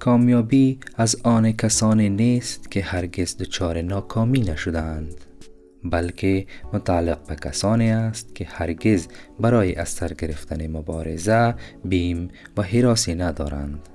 کامیابی از آن کسانی نیست که هرگز دچار ناکامی نشدند بلکه متعلق به کسانی است که هرگز برای از سر گرفتن مبارزه بیم و حراسی ندارند.